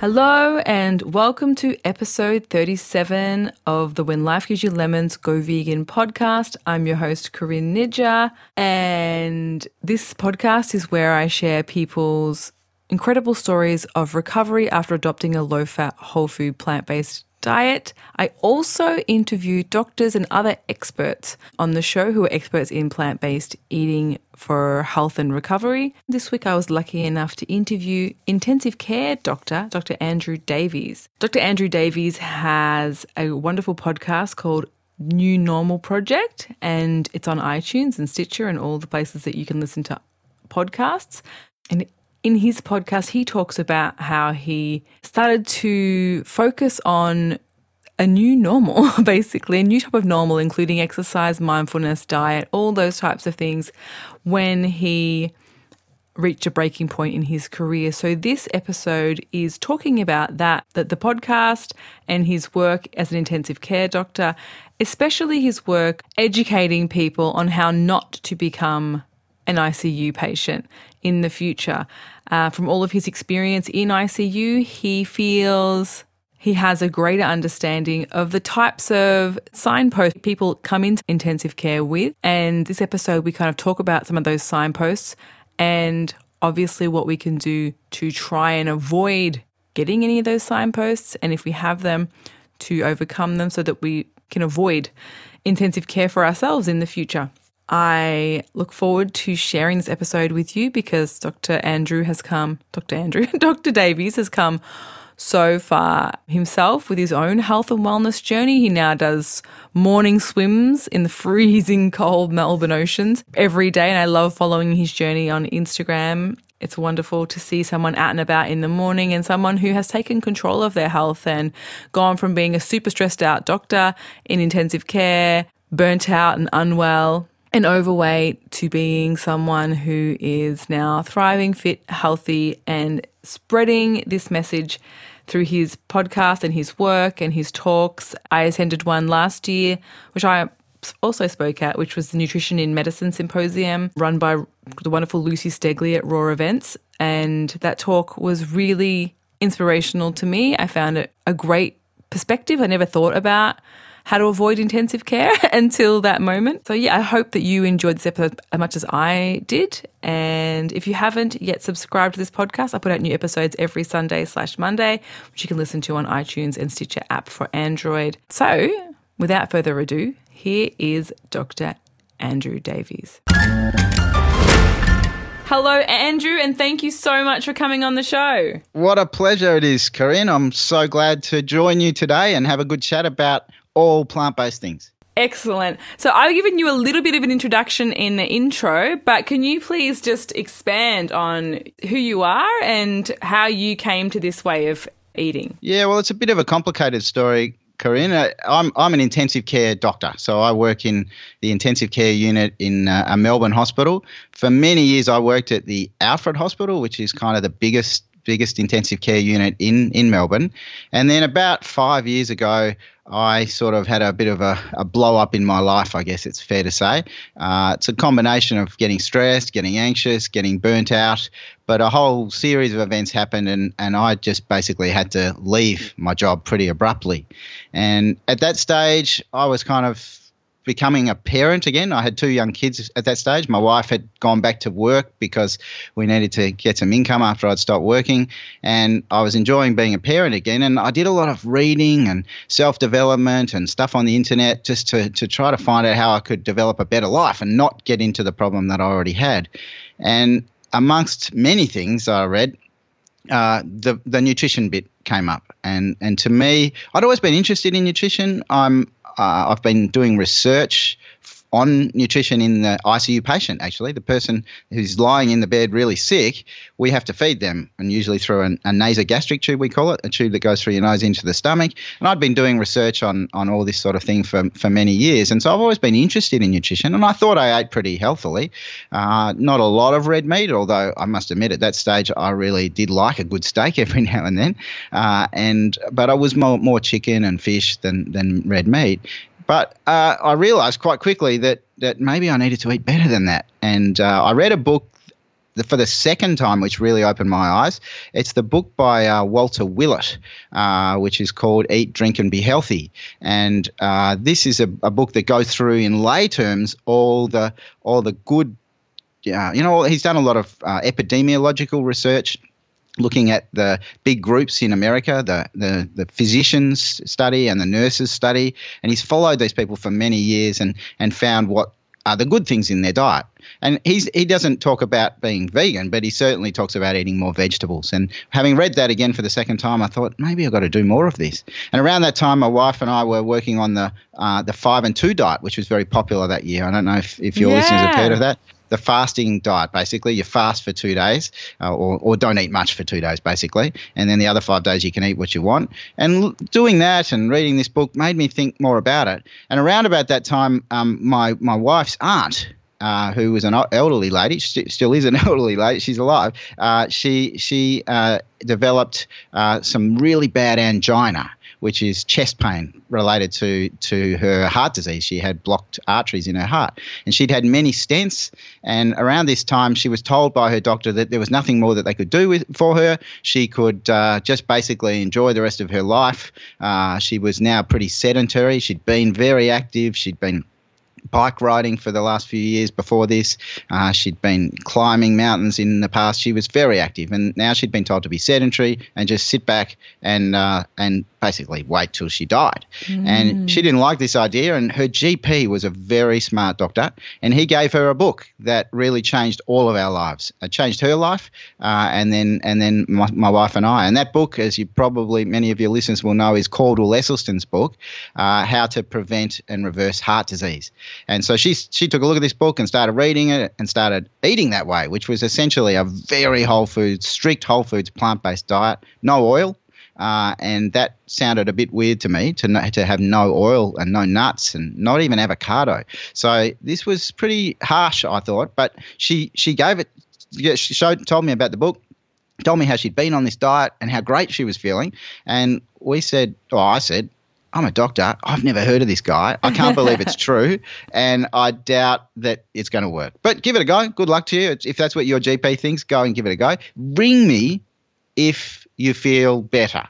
Hello, and welcome to episode 37 of the When Life Gives You Lemons Go Vegan podcast. I'm your host, Corinne Nijjer, and this podcast is where I share people's incredible stories of recovery after adopting a low fat, whole food, plant based diet. I also interview doctors and other experts on the show who are experts in plant based eating for health and recovery. This week I was lucky enough to interview intensive care doctor, Dr. Andrew Davies. Dr. Andrew Davies has a wonderful podcast called New Normal Project, and it's on iTunes and Stitcher and all the places that you can listen to podcasts. And in his podcast, he talks about how he started to focus on a new normal, basically, a new type of normal, including exercise, mindfulness, diet, all those types of things when he reached a breaking point in his career. So this episode is talking about that that the podcast and his work as an intensive care doctor, especially his work educating people on how not to become an ICU patient in the future. Uh, from all of his experience in ICU, he feels he has a greater understanding of the types of signposts people come into intensive care with. And this episode, we kind of talk about some of those signposts and obviously what we can do to try and avoid getting any of those signposts. And if we have them, to overcome them so that we can avoid intensive care for ourselves in the future. I look forward to sharing this episode with you because Dr. Andrew has come, Dr. Andrew, Dr. Davies has come so far himself with his own health and wellness journey. He now does morning swims in the freezing cold Melbourne oceans every day, and I love following his journey on Instagram. It's wonderful to see someone out and about in the morning and someone who has taken control of their health and gone from being a super stressed out doctor in intensive care, burnt out and unwell, and overweight to being someone who is now thriving, fit, healthy, and spreading this message through his podcast and his work and his talks. I attended one last year, which I also spoke at, which was the Nutrition in Medicine Symposium run by the wonderful Lucy Stegley at Raw Events. And that talk was really inspirational to me. I found it a great perspective I never thought about how to avoid intensive care until that moment. So, yeah, I hope that you enjoyed this episode as much as I did. And if you haven't yet subscribed to this podcast, I put out new episodes every Sunday slash Monday, which you can listen to on iTunes and Stitcher app for Android. So, without further ado, here is Dr. Andrew Davies. Hello, Andrew, and thank you so much for coming on the show. What a pleasure it is, Corinne. I'm so glad to join you today and have a good chat about all plant based things. Excellent. So I've given you a little bit of an introduction in the intro, but can you please just expand on who you are and how you came to this way of eating? Yeah, well, it's a bit of a complicated story. Corinne, uh, I'm I'm an intensive care doctor, so I work in the intensive care unit in uh, a Melbourne hospital. For many years, I worked at the Alfred Hospital, which is kind of the biggest biggest intensive care unit in in Melbourne. And then about five years ago, I sort of had a bit of a, a blow up in my life, I guess it's fair to say. Uh, it's a combination of getting stressed, getting anxious, getting burnt out, but a whole series of events happened, and, and I just basically had to leave my job pretty abruptly. And at that stage, I was kind of becoming a parent again. I had two young kids at that stage. My wife had gone back to work because we needed to get some income after I'd stopped working. And I was enjoying being a parent again. And I did a lot of reading and self development and stuff on the internet just to, to try to find out how I could develop a better life and not get into the problem that I already had. And amongst many things I read, uh, the the nutrition bit came up, and and to me, I'd always been interested in nutrition. I'm Uh, I've been doing research on nutrition in the ICU patient, actually, the person who's lying in the bed really sick, we have to feed them, and usually through an, a nasogastric tube, we call it, a tube that goes through your nose into the stomach. And I'd been doing research on, on all this sort of thing for, for many years. And so I've always been interested in nutrition, and I thought I ate pretty healthily. Uh, not a lot of red meat, although I must admit at that stage I really did like a good steak every now and then. Uh, and But I was more, more chicken and fish than, than red meat. But uh, I realized quite quickly that, that maybe I needed to eat better than that. And uh, I read a book for the second time, which really opened my eyes. It's the book by uh, Walter Willett, uh, which is called Eat, Drink, and Be Healthy. And uh, this is a, a, book that goes through in lay terms all the all the good. You know, he's done a lot of uh, epidemiological research looking at the big groups in America, the, the, the physicians study and the nurses study, and he's followed these people for many years and, and found what are the good things in their diet. And he's, he doesn't talk about being vegan, but he certainly talks about eating more vegetables. And having read that again for the second time, I thought maybe I've got to do more of this. And around that time, my wife and I were working on the uh, the five and two diet, which was very popular that year. I don't know if, if your yeah. listeners have heard of that the fasting diet. Basically, you fast for two days, uh, or, or don't eat much for two days, basically, and then the other five days you can eat what you want. And doing that and reading this book made me think more about it. And around about that time, um, my my wife's aunt. Uh, who was an elderly lady, st- still is an elderly lady. She's alive. Uh, she she uh, developed uh, some really bad angina, which is chest pain related to to her heart disease. She had blocked arteries in her heart, and she'd had many stents. And around this time, she was told by her doctor that there was nothing more that they could do with, for her. She could uh, just basically enjoy the rest of her life. Uh, she was now pretty sedentary. She'd been very active. She'd been bike riding for the last few years before this. Uh, she'd been climbing mountains in the past. She was very active, and now she'd been told to be sedentary and just sit back and uh, and basically wait till she died. Mm. And she didn't like this idea. And her GP was a very smart doctor, and he gave her a book that really changed all of our lives. It changed her life, uh, and then and then my, my, wife and I. And that book, as you probably many of your listeners will know, is Caldwell Esselstyn's book, uh, How to Prevent and Reverse Heart Disease. And so she she took a look at this book and started reading it and started eating that way, which was essentially a very whole foods, strict whole foods, plant based diet, no oil. Uh, and that sounded a bit weird to me to to have no oil and no nuts and not even avocado. So this was pretty harsh, I thought. But she she gave it. She showed told me about the book told me how she'd been on this diet and how great she was feeling. And we said, or I said, I'm a doctor. I've never heard of this guy. I can't believe it's true. And I doubt that it's going to work. But give it a go. Good luck to you. If that's what your GP thinks, go and give it a go. Ring me if you feel better.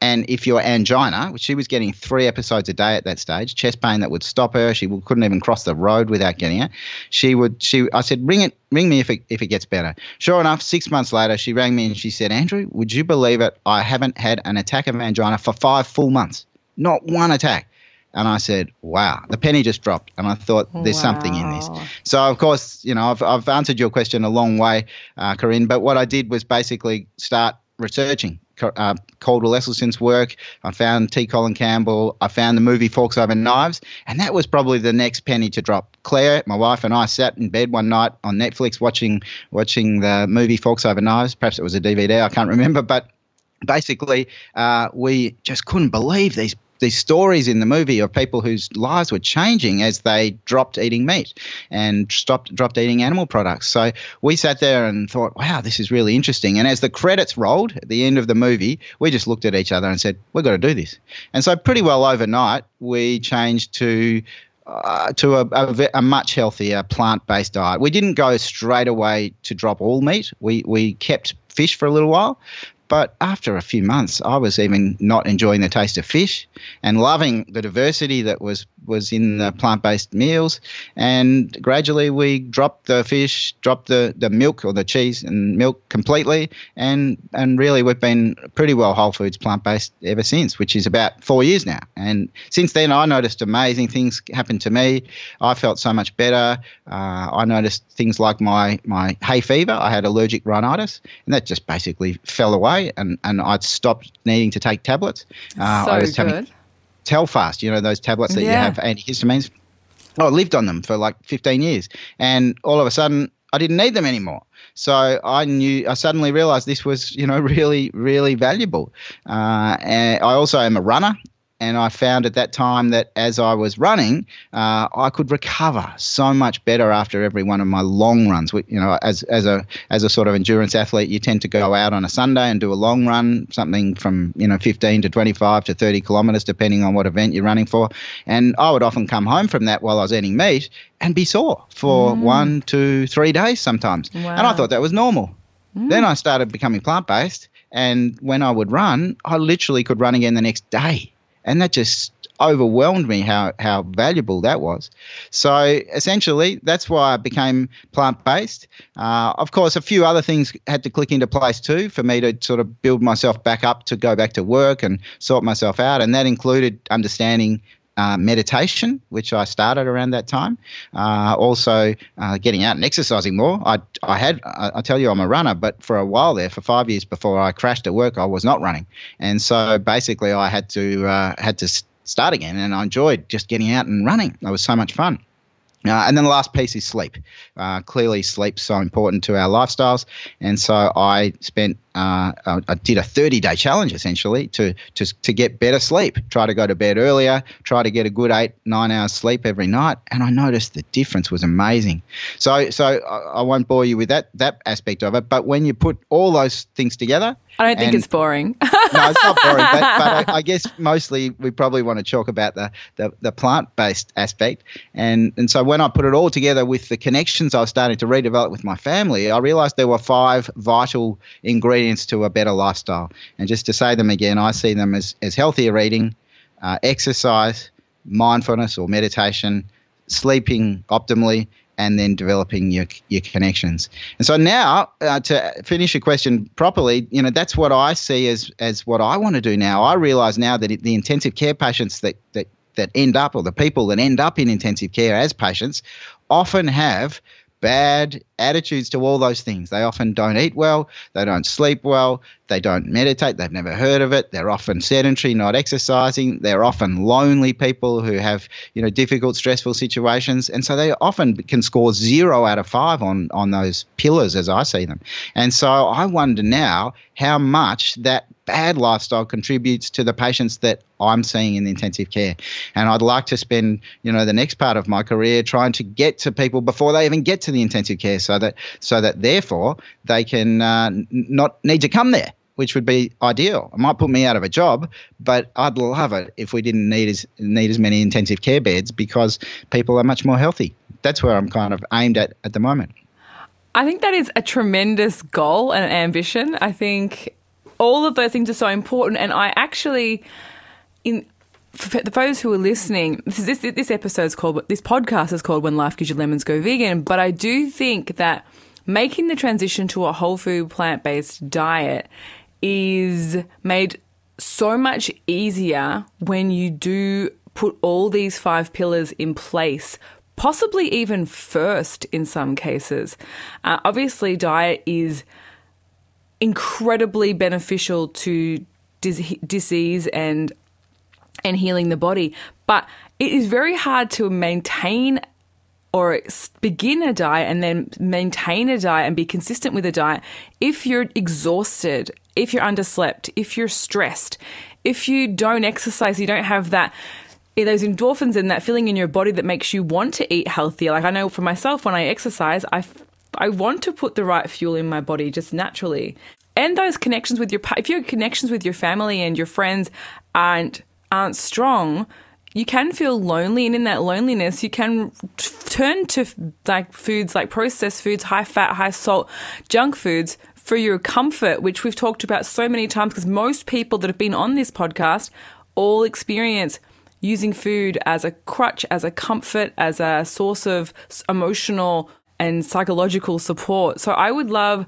And if your angina, which she was getting three episodes a day at that stage, chest pain that would stop her, she couldn't even cross the road without getting it. She would. She. I said, ring it, ring me if it if it gets better. Sure enough, six months later, she rang me and she said, Andrew, would you believe it? I haven't had an attack of angina for five full months not one attack. And I said, wow, the penny just dropped. And I thought, there's wow. something in this. So, of course, you know, I've, I've answered your question a long way, uh, Corinne. But what I did was basically start researching uh, Caldwell Esselstyn's work. I found T. Colin Campbell. I found the movie Forks Over Knives. And that was probably the next penny to drop. Claire, my wife, and I sat in bed one night on Netflix watching watching the movie Forks Over Knives. Perhaps it was a DVD. I can't remember. But basically, uh, we just couldn't believe these these stories in the movie of people whose lives were changing as they dropped eating meat and stopped dropped eating animal products. So we sat there and thought, wow, this is really interesting. And as the credits rolled at the end of the movie, we just looked at each other and said, we've got to do this. And so pretty well overnight, we changed to uh, to a, a, a, much healthier plant-based diet. We didn't go straight away to drop all meat. We we kept fish for a little while, but after a few months, I was even not enjoying the taste of fish and loving the diversity that was, was in the plant based meals. And gradually we dropped the fish, dropped the, the milk or the cheese and milk completely. And, and really, we've been pretty well whole foods plant based ever since, which is about four years now. And since then, I noticed amazing things happen to me. I felt so much better. Uh, I noticed things like my, my hay fever. I had allergic rhinitis, and that just basically fell away and, and I'd stopped needing to take tablets. Uh, so I was good. having Telfast, you know, those tablets that yeah. you have antihistamines. I lived on them for like 15 years. And all of a sudden, I didn't need them anymore. So I knew, I suddenly realized this was, you know, really, really valuable. Uh, and I also am a runner and I found at that time that as I was running, uh, I could recover so much better after every one of my long runs. You know, as as a as a sort of endurance athlete, you tend to go out on a Sunday and do a long run, something from you know 15 to 25 to 30 kilometres, depending on what event you're running for. And I would often come home from that while I was eating meat and be sore for mm. one, two, three days sometimes, wow. and I thought that was normal. Mm. Then I started becoming plant based, and when I would run, I literally could run again the next day and that just overwhelmed me how how valuable that was. So essentially, that's why I became plant based. Uh, of course, a few other things had to click into place too for me to sort of build myself back up to go back to work and sort myself out, and that included understanding uh, meditation, which I started around that time. Uh, also, uh, getting out and exercising more. I, I had, I, I, tell you, I'm a runner, but for a while there, for five years before I crashed at work, I was not running, and so basically, I had to uh, had to start again, and I enjoyed just getting out and running. It was so much fun. Uh, and then the last piece is sleep. Uh, clearly, sleep's so important to our lifestyles, and so I spent uh, I did a 30 day challenge essentially to, to to get better sleep. Try to go to bed earlier. Try to get a good eight nine hours sleep every night, and I noticed the difference was amazing. So so I, won't bore you with that that aspect of it, but when you put all those things together, I don't think it's boring. no, it's not boring, but, but I, I, guess mostly we probably want to talk about the, the, the plant based aspect. And, and so when I put it all together with the connections I was starting to redevelop with my family, I realized there were five vital ingredients ingredients to a better lifestyle. And just to say them again, I see them as, as healthier eating, uh, exercise, mindfulness or meditation, sleeping optimally, and then developing your your connections. And so now, uh, to finish your question properly, you know that's what I see as as what I want to do now. I realize now that the intensive care patients that that that end up, or the people that end up in intensive care as patients, often have bad attitudes to all those things. They often don't eat well, they don't sleep well, they don't meditate, they've never heard of it. They're often sedentary, not exercising. They're often lonely people who have, you know, difficult, stressful situations. And so they often can score zero out of five on, on those pillars as I see them. And so I wonder now how much that bad lifestyle contributes to the patients that I'm seeing in the intensive care. And I'd like to spend, you know, the next part of my career trying to get to people before they even get to the intensive care so that so that therefore they can uh, not need to come there which would be ideal. It might put me out of a job, but I'd love it if we didn't need as need as many intensive care beds because people are much more healthy. That's where I'm kind of aimed at at the moment. I think that is a tremendous goal and ambition. I think all of those things are so important, and I actually in for those who are listening, this this, this called this podcast is called "When Life Gives You Lemons, Go Vegan." But I do think that making the transition to a whole food plant based diet is made so much easier when you do put all these five pillars in place possibly even first in some cases. Uh, obviously, diet is incredibly beneficial to dis- disease and and healing the body, but it is very hard to maintain or begin a diet and then maintain a diet and be consistent with a diet if you're exhausted, if you're underslept, if you're stressed, if you don't exercise, you don't have that eh, those endorphins and that feeling in your body that makes you want to eat healthier. Like I know for myself when I exercise, I I want to put the right fuel in my body just naturally. And those connections with your if your connections with your family and your friends aren't aren't strong, you can feel lonely and in that loneliness you can t- turn to like foods like processed foods high fat high salt junk foods for your comfort which we've talked about so many times because most people that have been on this podcast all experience using food as a crutch as a comfort as a source of emotional and psychological support. So i would love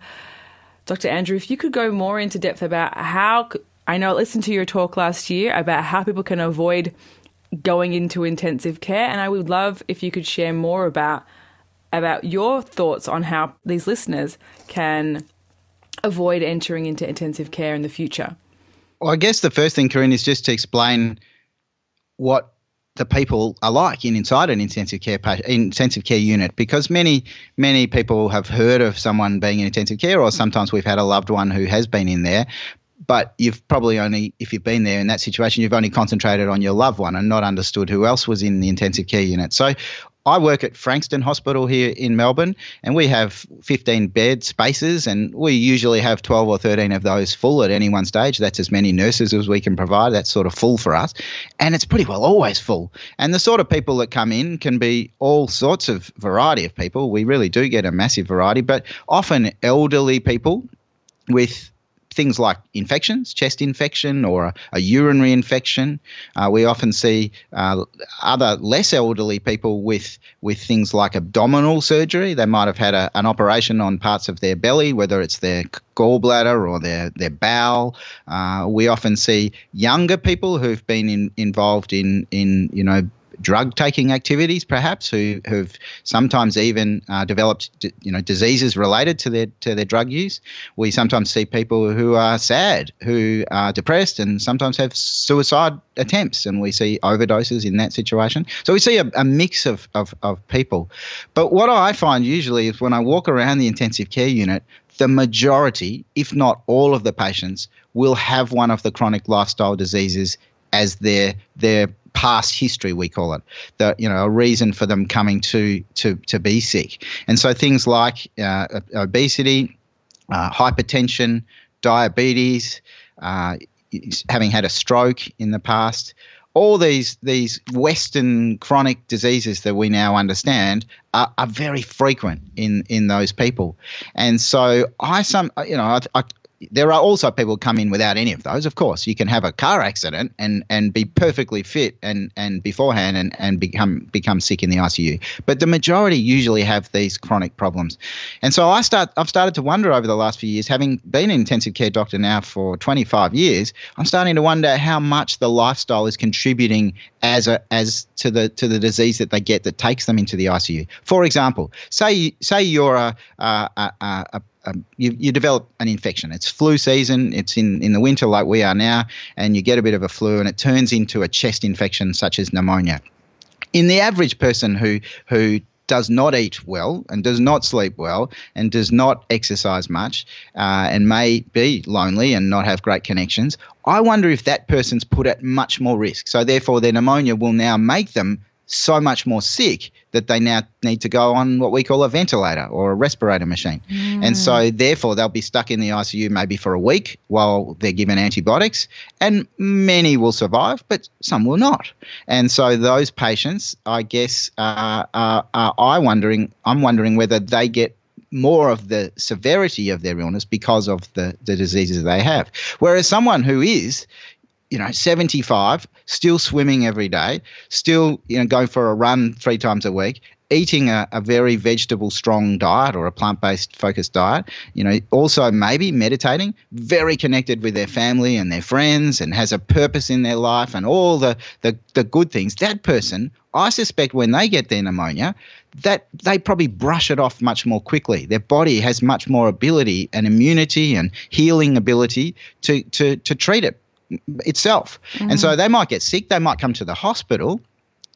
dr andrew if you could go more into depth about how I know I listened to your talk last year about how people can avoid going into intensive care and I would love if you could share more about about your thoughts on how these listeners can avoid entering into intensive care in the future. Well, I guess the first thing, Corinne, is just to explain what the people are like in inside an intensive care intensive care unit because many many people have heard of someone being in intensive care or sometimes we've had a loved one who has been in there but you've probably only, if you've been there in that situation, you've only concentrated on your loved one and not understood who else was in the intensive care unit. So I work at Frankston Hospital here in Melbourne, and we have 15 bed spaces, and we usually have 12 or 13 of those full at any one stage. That's as many nurses as we can provide. That's sort of full for us, and it's pretty well always full. And the sort of people that come in can be all sorts of variety of people. We really do get a massive variety, but often elderly people with things like infections, chest infection or a, a urinary infection. Uh, we often see uh, other less elderly people with with things like abdominal surgery. They might have had a, an operation on parts of their belly, whether it's their gallbladder or their their bowel. Uh, we often see younger people who've been in, involved in in you know drug taking activities, perhaps, who have sometimes even uh, developed, you know, diseases related to their to their drug use. We sometimes see people who are sad, who are depressed, and sometimes have suicide attempts, and we see overdoses in that situation. So we see a, a mix of, of, of people. But what I find usually is when I walk around the intensive care unit, the majority, if not all of the patients, will have one of the chronic lifestyle diseases as their their past history we call it the you know a reason for them coming to to to be sick. And so things like uh, obesity uh, hypertension diabetes uh, having had a stroke in the past all these these Western chronic diseases that we now understand are, are, very frequent in in those people, and so I some you know I, I, there are also people come in without any of those. Of course, you can have a car accident and, and be perfectly fit and, and beforehand and, and become become sick in the ICU. But the majority usually have these chronic problems. And so I start I've started to wonder over the last few years, having been an intensive care doctor now for 25 years, I'm starting to wonder how much the lifestyle is contributing as a as to the to the disease that they get that takes them into the ICU. For example, say say you're a, a, a, a um, you, you develop an infection. It's flu season. It's in, in the winter like we are now, and you get a bit of a flu, and it turns into a chest infection such as pneumonia. In the average person who who does not eat well and does not sleep well and does not exercise much uh, and may be lonely and not have great connections, I wonder if that person's put at much more risk. So therefore, their pneumonia will now make them so much more sick that they now need to go on what we call a ventilator or a respirator machine. Mm. And so, therefore, they'll be stuck in the ICU maybe for a week while they're given antibiotics. And many will survive, but some will not. And so, those patients, I guess, uh, uh, uh, I wondering, I'm wondering whether they get more of the severity of their illness because of the, the diseases they have. Whereas someone who is, you know, 75, still swimming every day, still, you know, going for a run three times a week, eating a, a very vegetable strong diet or a plant based focused diet, you know, also maybe meditating, very connected with their family and their friends and has a purpose in their life and all the, the, the good things, that person, I suspect when they get their pneumonia, that they probably brush it off much more quickly. Their body has much more ability and immunity and healing ability to, to, to treat it itself. Mm-hmm. And so mm-hmm. they might get sick, they might come to the hospital,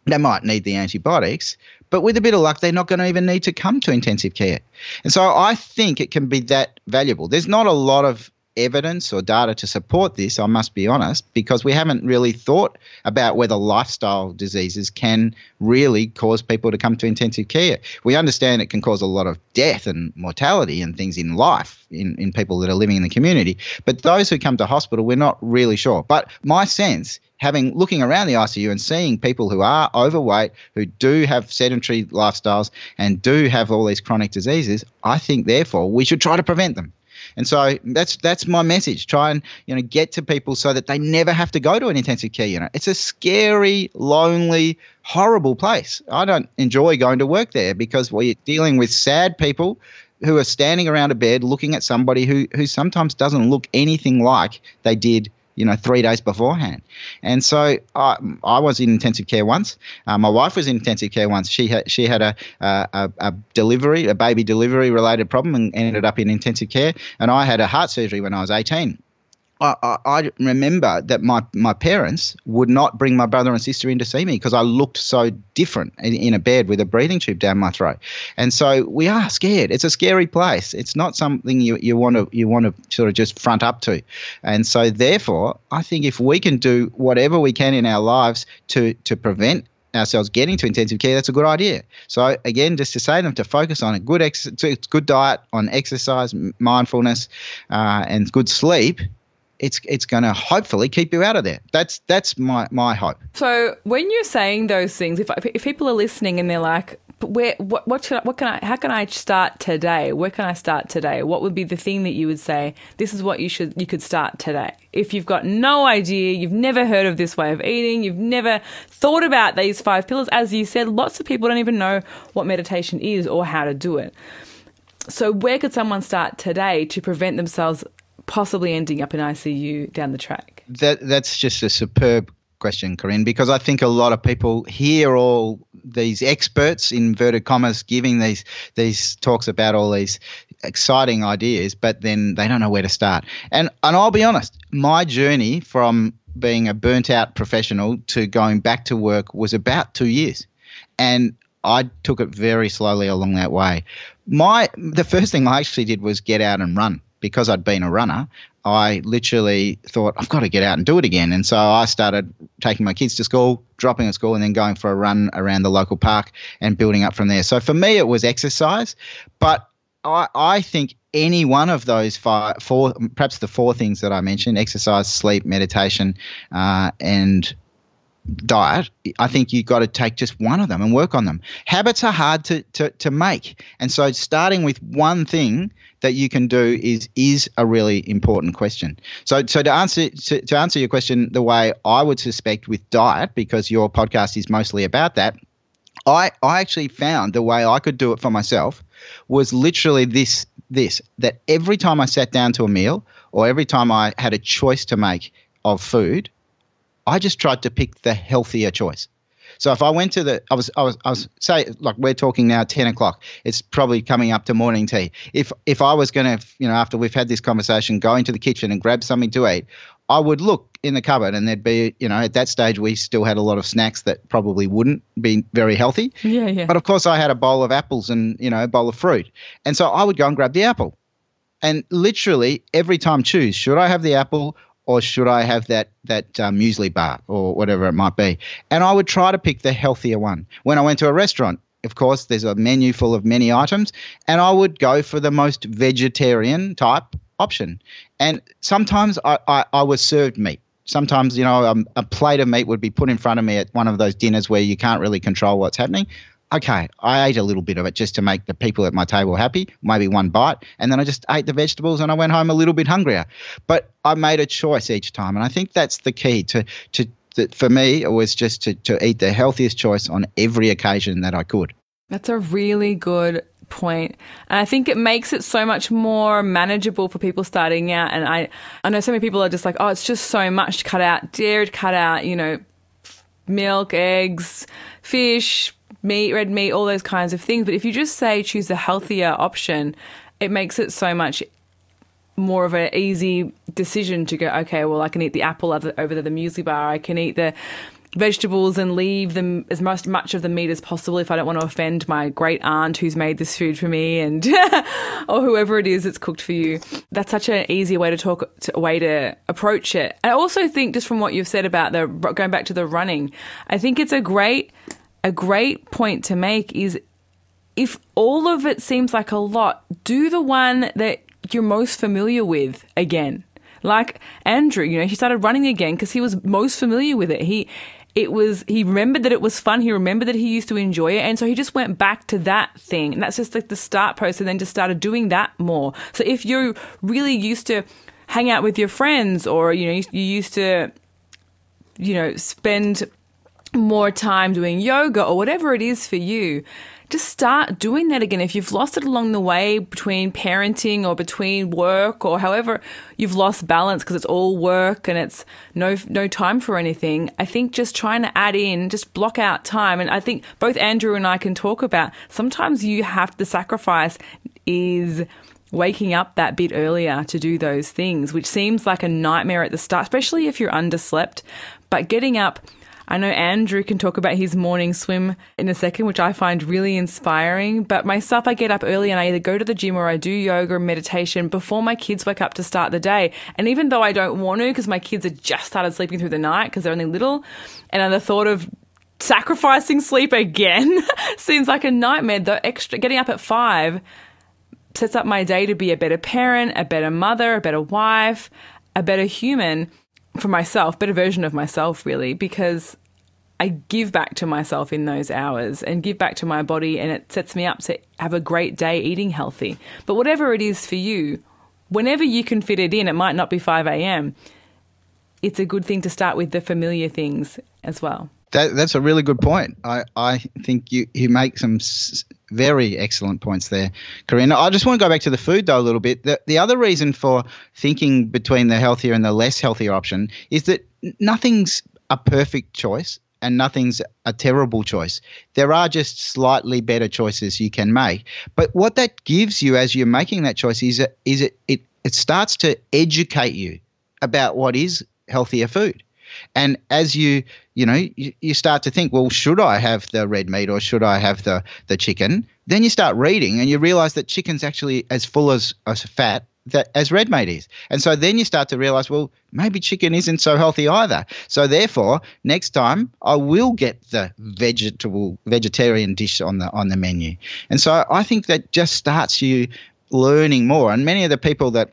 they might need the antibiotics, but with a bit of luck, they're not going to even need to come to intensive care. And so I think it can be that valuable. There's not a lot of evidence or data to support this, I must be honest, because we haven't really thought about whether lifestyle diseases can really cause people to come to intensive care. We understand it can cause a lot of death and mortality and things in life in, in people that are living in the community. But those who come to hospital, we're not really sure. But my sense having looking around the ICU and seeing people who are overweight, who do have sedentary lifestyles and do have all these chronic diseases, I think therefore we should try to prevent them. And so that's that's my message. Try and you know get to people so that they never have to go to an intensive care unit. It's a scary, lonely, horrible place. I don't enjoy going to work there because we're dealing with sad people who are standing around a bed looking at somebody who who sometimes doesn't look anything like they did you know, three days beforehand. And so I, I was in intensive care once. Uh, my wife was in intensive care once. She had she had a, a, a delivery, a baby delivery related problem, and ended up in intensive care. And I had a heart surgery when I was 18. I, I, remember that my, my parents would not bring my brother and sister in to see me because I looked so different in, in, a bed with a breathing tube down my throat. And so we are scared. It's a scary place. It's not something you, you want to you want to sort of just front up to. And so therefore, I think if we can do whatever we can in our lives to to prevent ourselves getting to intensive care, that's a good idea. So again, just to say them to focus on a good ex- good diet, on exercise, mindfulness, uh, and good sleep it's it's going to hopefully keep you out of there. That's that's my my hope. So when you're saying those things, if if people are listening and they're like, where what what, I, what can I how can I start today? Where can I start today? What would be the thing that you would say? This is what you should you could start today. If you've got no idea, you've never heard of this way of eating, you've never thought about these five pillars. As you said, lots of people don't even know what meditation is or how to do it. So, where could someone start today to prevent themselves possibly ending up in ICU down the track? That that's just a superb question, Corinne, because I think a lot of people hear all these experts, in inverted commas, giving these these talks about all these exciting ideas, but then they don't know where to start. And and I'll be honest, my journey from being a burnt out professional to going back to work was about two years. And I took it very slowly along that way. My the first thing I actually did was get out and run because I'd been a runner, I literally thought, I've got to get out and do it again. And so I started taking my kids to school, dropping at school, and then going for a run around the local park and building up from there. So for me, it was exercise. But I, I think any one of those five, four, perhaps the four things that I mentioned exercise, sleep, meditation, uh, and diet, I think you've got to take just one of them and work on them. Habits are hard to, to, to make. And so starting with one thing that you can do is is a really important question. So so to answer to, to answer your question the way I would suspect with diet, because your podcast is mostly about that, I, I actually found the way I could do it for myself was literally this this that every time I sat down to a meal or every time I had a choice to make of food, I just tried to pick the healthier choice. So if I went to the, I was, I was, I was say like we're talking now, ten o'clock. It's probably coming up to morning tea. If if I was going to, you know, after we've had this conversation, go into the kitchen and grab something to eat, I would look in the cupboard and there'd be, you know, at that stage we still had a lot of snacks that probably wouldn't be very healthy. Yeah, yeah. But of course I had a bowl of apples and, you know, a bowl of fruit. And so I would go and grab the apple. And literally every time choose, should I have the apple or should I have that that um, muesli bar or whatever it might be? And I would try to pick the healthier one. When I went to a restaurant, of course, there's a menu full of many items, and I would go for the most vegetarian type option. And sometimes I, I, I was served meat. Sometimes, you know, um, a plate of meat would be put in front of me at one of those dinners where you can't really control what's happening okay, I ate a little bit of it just to make the people at my table happy, maybe one bite, and then I just ate the vegetables and I went home a little bit hungrier. But I made a choice each time, and I think that's the key to to that for me it was just to, to eat the healthiest choice on every occasion that I could. That's a really good point. And I think it makes it so much more manageable for people starting out. And I, I know so many people are just like, oh, it's just so much to cut out dairy, to cut out, you know, milk, eggs, fish, meat, red meat, all those kinds of things. But if you just say choose the healthier option, it makes it so much more of an easy decision to go, okay, well, I can eat the apple over the, muesli bar. I can eat the vegetables and leave them as much much of the meat as possible if I don't want to offend my great aunt who's made this food for me and or whoever it is that's cooked for you. That's such an easy way to talk a way to approach it. I also think just from what you've said about the going back to the running, I think it's a great a great point to make is if all of it seems like a lot, do the one that you're most familiar with again. Like Andrew, you know, he started running again because he was most familiar with it. He it was he remembered that it was fun he remembered that he used to enjoy it and so he just went back to that thing and that's just like the start post and then just started doing that more so if you're really used to hang out with your friends or you know you, you used to you know spend more time doing yoga or whatever it is for you, just start doing that again. If you've lost it along the way between parenting or between work or however you've lost balance because it's all work and it's no no time for anything, I think just trying to add in, just block out time. And I think both Andrew and I can talk about sometimes you have to sacrifice is waking up that bit earlier to do those things, which seems like a nightmare at the start, especially if you're underslept. But getting up, I know Andrew can talk about his morning swim in a second, which I find really inspiring. But myself, I get up early and I either go to the gym or I do yoga or meditation before my kids wake up to start the day. And even though I don't want to, because my kids have just started sleeping through the night because they're only little, and the thought of sacrificing sleep again seems like a nightmare. The extra getting up at five sets up my day to be a better parent, a better mother, a better wife, a better human for myself, better version of myself, really, because I give back to myself in those hours and give back to my body, and it sets me up to have a great day eating healthy. But whatever it is for you, whenever you can fit it in, it might not be 5 a.m. It's a good thing to start with the familiar things as well. That, that's a really good point. I, I think you, you make some very excellent points there, Karina. I just want to go back to the food though a little bit. The, the other reason for thinking between the healthier and the less healthier option is that nothing's a perfect choice and nothing's a terrible choice. There are just slightly better choices you can make. But what that gives you as you're making that choice is, is it, it, it starts to educate you about what is healthier food. And as you, you know, you, you, start to think, well, should I have the red meat or should I have the, the chicken? Then you start reading and you realize that chicken's actually as full as, as fat that as red meat is. And so then you start to realize, well, maybe chicken isn't so healthy either. So therefore, next time I will get the vegetable vegetarian dish on the on the menu. And so I think that just starts you learning more. And many of the people that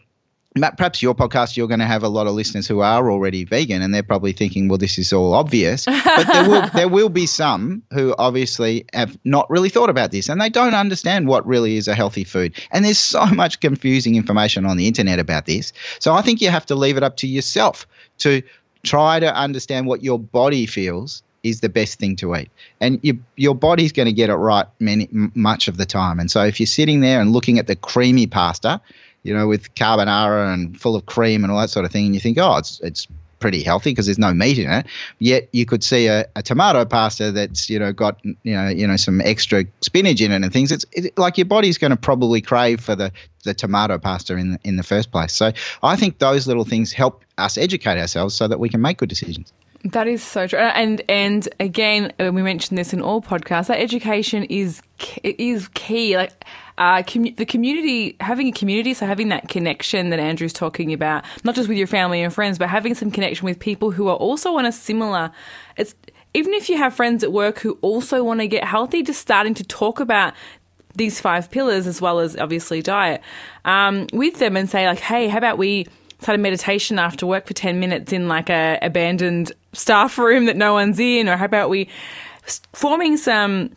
perhaps your podcast you're going to have a lot of listeners who are already vegan and they're probably thinking well this is all obvious but there will there will be some who obviously have not really thought about this and they don't understand what really is a healthy food and there's so much confusing information on the internet about this so i think you have to leave it up to yourself to try to understand what your body feels is the best thing to eat. And you, your body's going to get it right many, much of the time. And so if you're sitting there and looking at the creamy pasta, you know, with carbonara and full of cream and all that sort of thing, and you think, oh, it's it's pretty healthy because there's no meat in it. Yet you could see a, a, tomato pasta that's you know got you know you know some extra spinach in it and things. It's it, like your body's going to probably crave for the the tomato pasta in in the first place. So I think those little things help us educate ourselves so that we can make good decisions. That is so true, and and again, we mentioned this in all podcasts. That education is is key. Like uh, com- the community, having a community, so having that connection that Andrew's talking about, not just with your family and friends, but having some connection with people who are also on a similar. It's even if you have friends at work who also want to get healthy, just starting to talk about these five pillars as well as obviously diet um, with them and say like, hey, how about we start a meditation after work for 10 minutes in like a abandoned staff room that no one's in or how about we forming some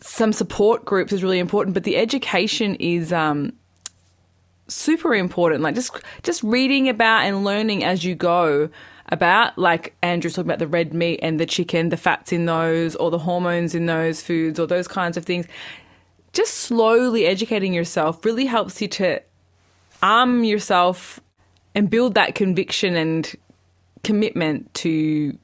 some support groups is really important, but the education is um, super important. Like just just reading about and learning as you go about, like Andrew's talking about the red meat and the chicken, the fats in those, or the hormones in those foods, or those kinds of things. Just slowly educating yourself really helps you to arm yourself and build that conviction and commitment to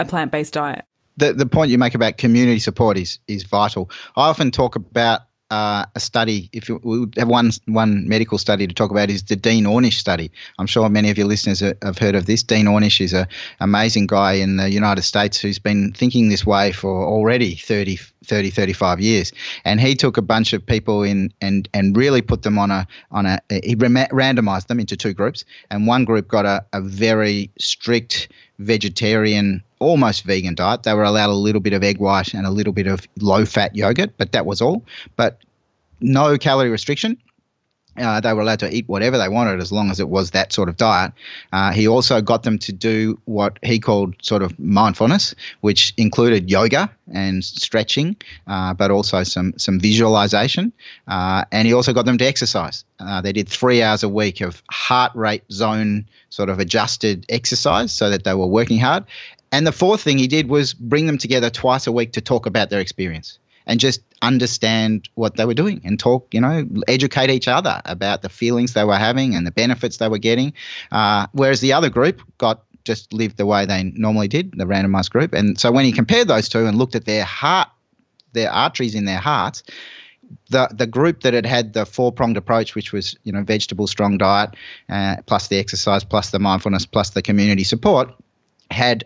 a plant based diet the, the point you make about community support is is vital. I often talk about uh, a study. If we have one one medical study to talk about, is the Dean Ornish study. I'm sure many of your listeners have heard of this. Dean Ornish is an amazing guy in the United States who's been thinking this way for already 30, 30 35 years. And he took a bunch of people in and and really put them on a on a he randomized them into two groups, and one group got a, a very strict vegetarian almost vegan diet. They were allowed a little bit of egg white and a little bit of low fat yogurt, but that was all. But no calorie restriction. Uh, they were allowed to eat whatever they wanted as long as it was that sort of diet. Uh, he also got them to do what he called sort of mindfulness, which included yoga and stretching, uh, but also some some visualization. Uh, and he also got them to exercise. Uh, they did three hours a week of heart rate zone sort of adjusted exercise so that they were working hard. And the fourth thing he did was bring them together twice a week to talk about their experience and just understand what they were doing and talk, you know, educate each other about the feelings they were having and the benefits they were getting. Uh, whereas the other group got just lived the way they normally did, the randomized group. And so when he compared those two and looked at their heart, their arteries in their hearts, the the group that had had the four pronged approach, which was you know vegetable strong diet, uh, plus the exercise, plus the mindfulness, plus the community support, had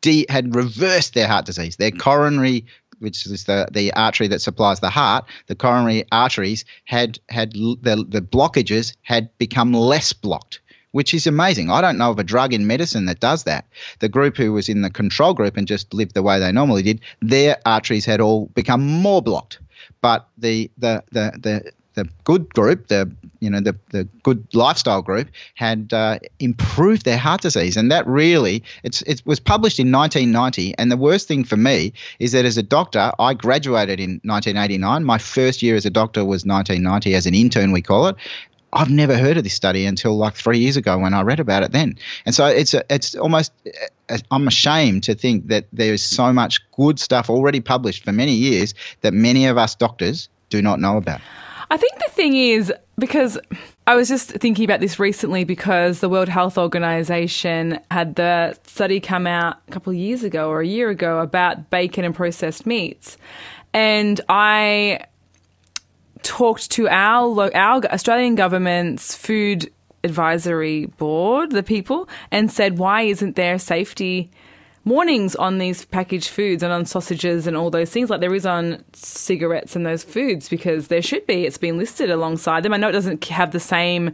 de- had reversed their heart disease. Their coronary which is the, the artery that supplies the heart, the coronary arteries had had the, the blockages had become less blocked which is amazing. I don't know of a drug in medicine that does that. The group who was in the control group and just lived the way they normally did, their arteries had all become more blocked. But the the the the the good group, the you know the the good lifestyle group, had uh, improved their heart disease, and that really it's it was published in 1990. And the worst thing for me is that as a doctor, I graduated in 1989. My first year as a doctor was 1990 as an intern, we call it, I've never heard of this study until like three years ago when I read about it then. And so it's a, it's almost I'm ashamed to think that there's so much good stuff already published for many years that many of us doctors do not know about. I think the thing is because I was just thinking about this recently because the World Health Organization had the study come out a couple of years ago or a year ago about bacon and processed meats. And I talked to our our Australian government's food advisory board, the people, and said, why isn't there safety warnings on these packaged foods and on sausages and all those things like there is on cigarettes and those foods because there should be. It's been listed alongside them. I know it doesn't have the same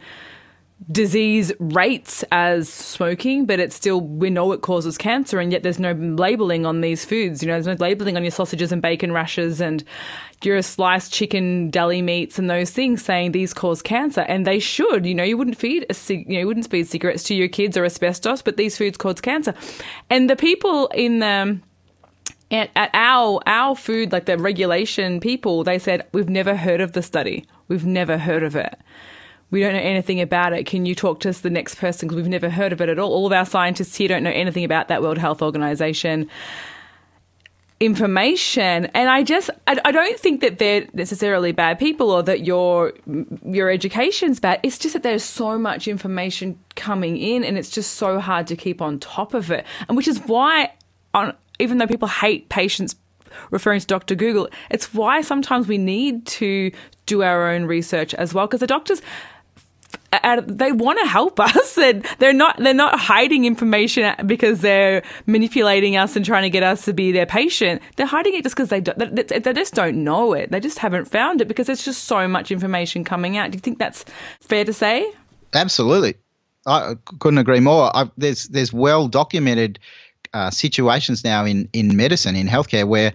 disease rates as smoking, but it's still, we know it causes cancer, and yet there's no labeling on these foods. You know, there's no labeling on your sausages and bacon rashers and your sliced chicken deli meats and those things saying these cause cancer, and they should. You know, you wouldn't feed a you know, you wouldn't feed cigarettes to your kids or asbestos, but these foods cause cancer. And the people in the at, at our our food, like the regulation people, they said we've never heard of the study. We've never heard of it we don't know anything about it. Can you talk to us, the next person? Because we've never heard of it at all. All of our scientists here don't know anything about that World Health Organization information and i just I, I, don't think that they're necessarily bad people or that your your education's bad it's just that there's so much information coming in and it's just so hard to keep on top of it and which is why on even though people hate patients referring to dr google it's why sometimes we need to do our own research as well because the doctors they want to help us and they're not they're not hiding information because they're manipulating us and trying to get us to be their patient. They're hiding it just because they, they, they just don't know it. They just haven't found it because there's just so much information coming out. Do you think that's fair to say? Absolutely. I couldn't agree more. I've, there's there's well documented uh, situations now in in medicine in healthcare where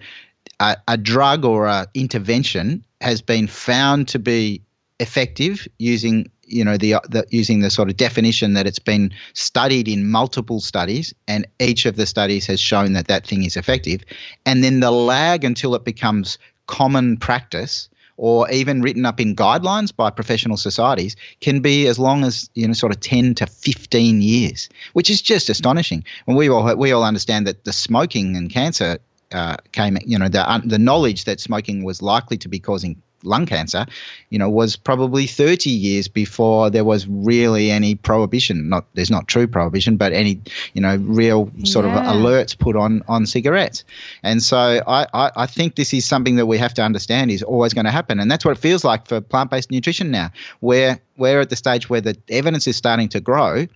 a, a drug or a intervention has been found to be effective using you know the, the, using the sort of definition that it's been studied in multiple studies and each of the studies has shown that that thing is effective. And then the lag until it becomes common practice or even written up in guidelines by professional societies can be as long as you know sort of 10 to 15 years which is just astonishing. And we all we all understand that the smoking and cancer uh, came, you know, the the knowledge that smoking was likely to be causing lung cancer, you know, was probably 30 years before there was really any prohibition. Not there's not true prohibition, but any you know real sort yeah. of alerts put on on cigarettes. And so I, I, I think this is something that we have to understand is always going to happen, and that's what it feels like for plant based nutrition now, where we're at the stage where the evidence is starting to grow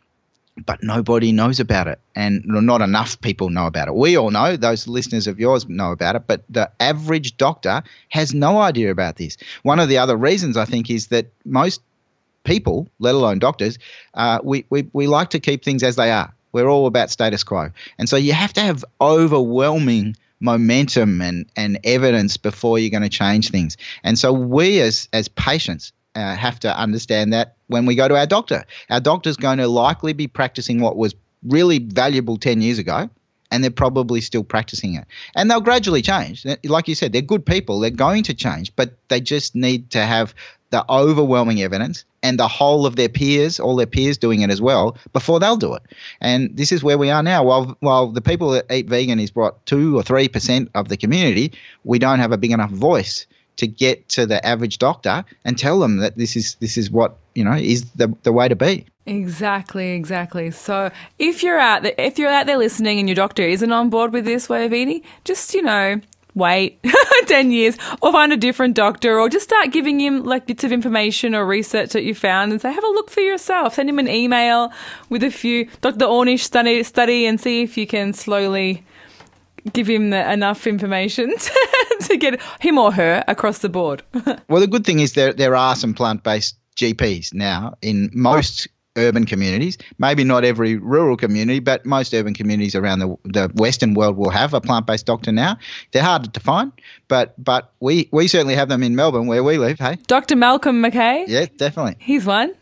but nobody knows about it and not enough people know about it. We all know, those listeners of yours know about it, but the average doctor has no idea about this. One of the other reasons I think is that most people, let alone doctors, uh, we, we, we like to keep things as they are. We're all about status quo. And so you have to have overwhelming momentum and, and evidence before you're going to change things. And so we as, as patients uh, have to understand that when we go to our doctor. Our doctor's going to likely be practicing what was really valuable 10 years ago, and they're probably still practicing it. And they'll gradually change. Like you said, they're good people, they're going to change, but they just need to have the overwhelming evidence and the whole of their peers, all their peers doing it as well, before they'll do it. And this is where we are now. While while the people that eat vegan is brought two or three percent of the community, we don't have a big enough voice to get to the average doctor and tell them that this is this is what you know is the the way to be. Exactly, exactly. So if you're out there, if you're out there listening and your doctor isn't on board with this way of eating, just you know wait 10 years or find a different doctor or just start giving him like bits of information or research that you found and say have a look for yourself send him an email with a few dr ornish study study and see if you can slowly give him the, enough information to, to get him or her across the board well the good thing is there there are some plant-based gps now in most urban communities. Maybe not every rural community, but most urban communities around the, the Western world will have a plant based doctor now. They're harder to find, but but we, we certainly have them in Melbourne where we live. Hey, Dr. Malcolm McKay. Yeah, definitely. He's one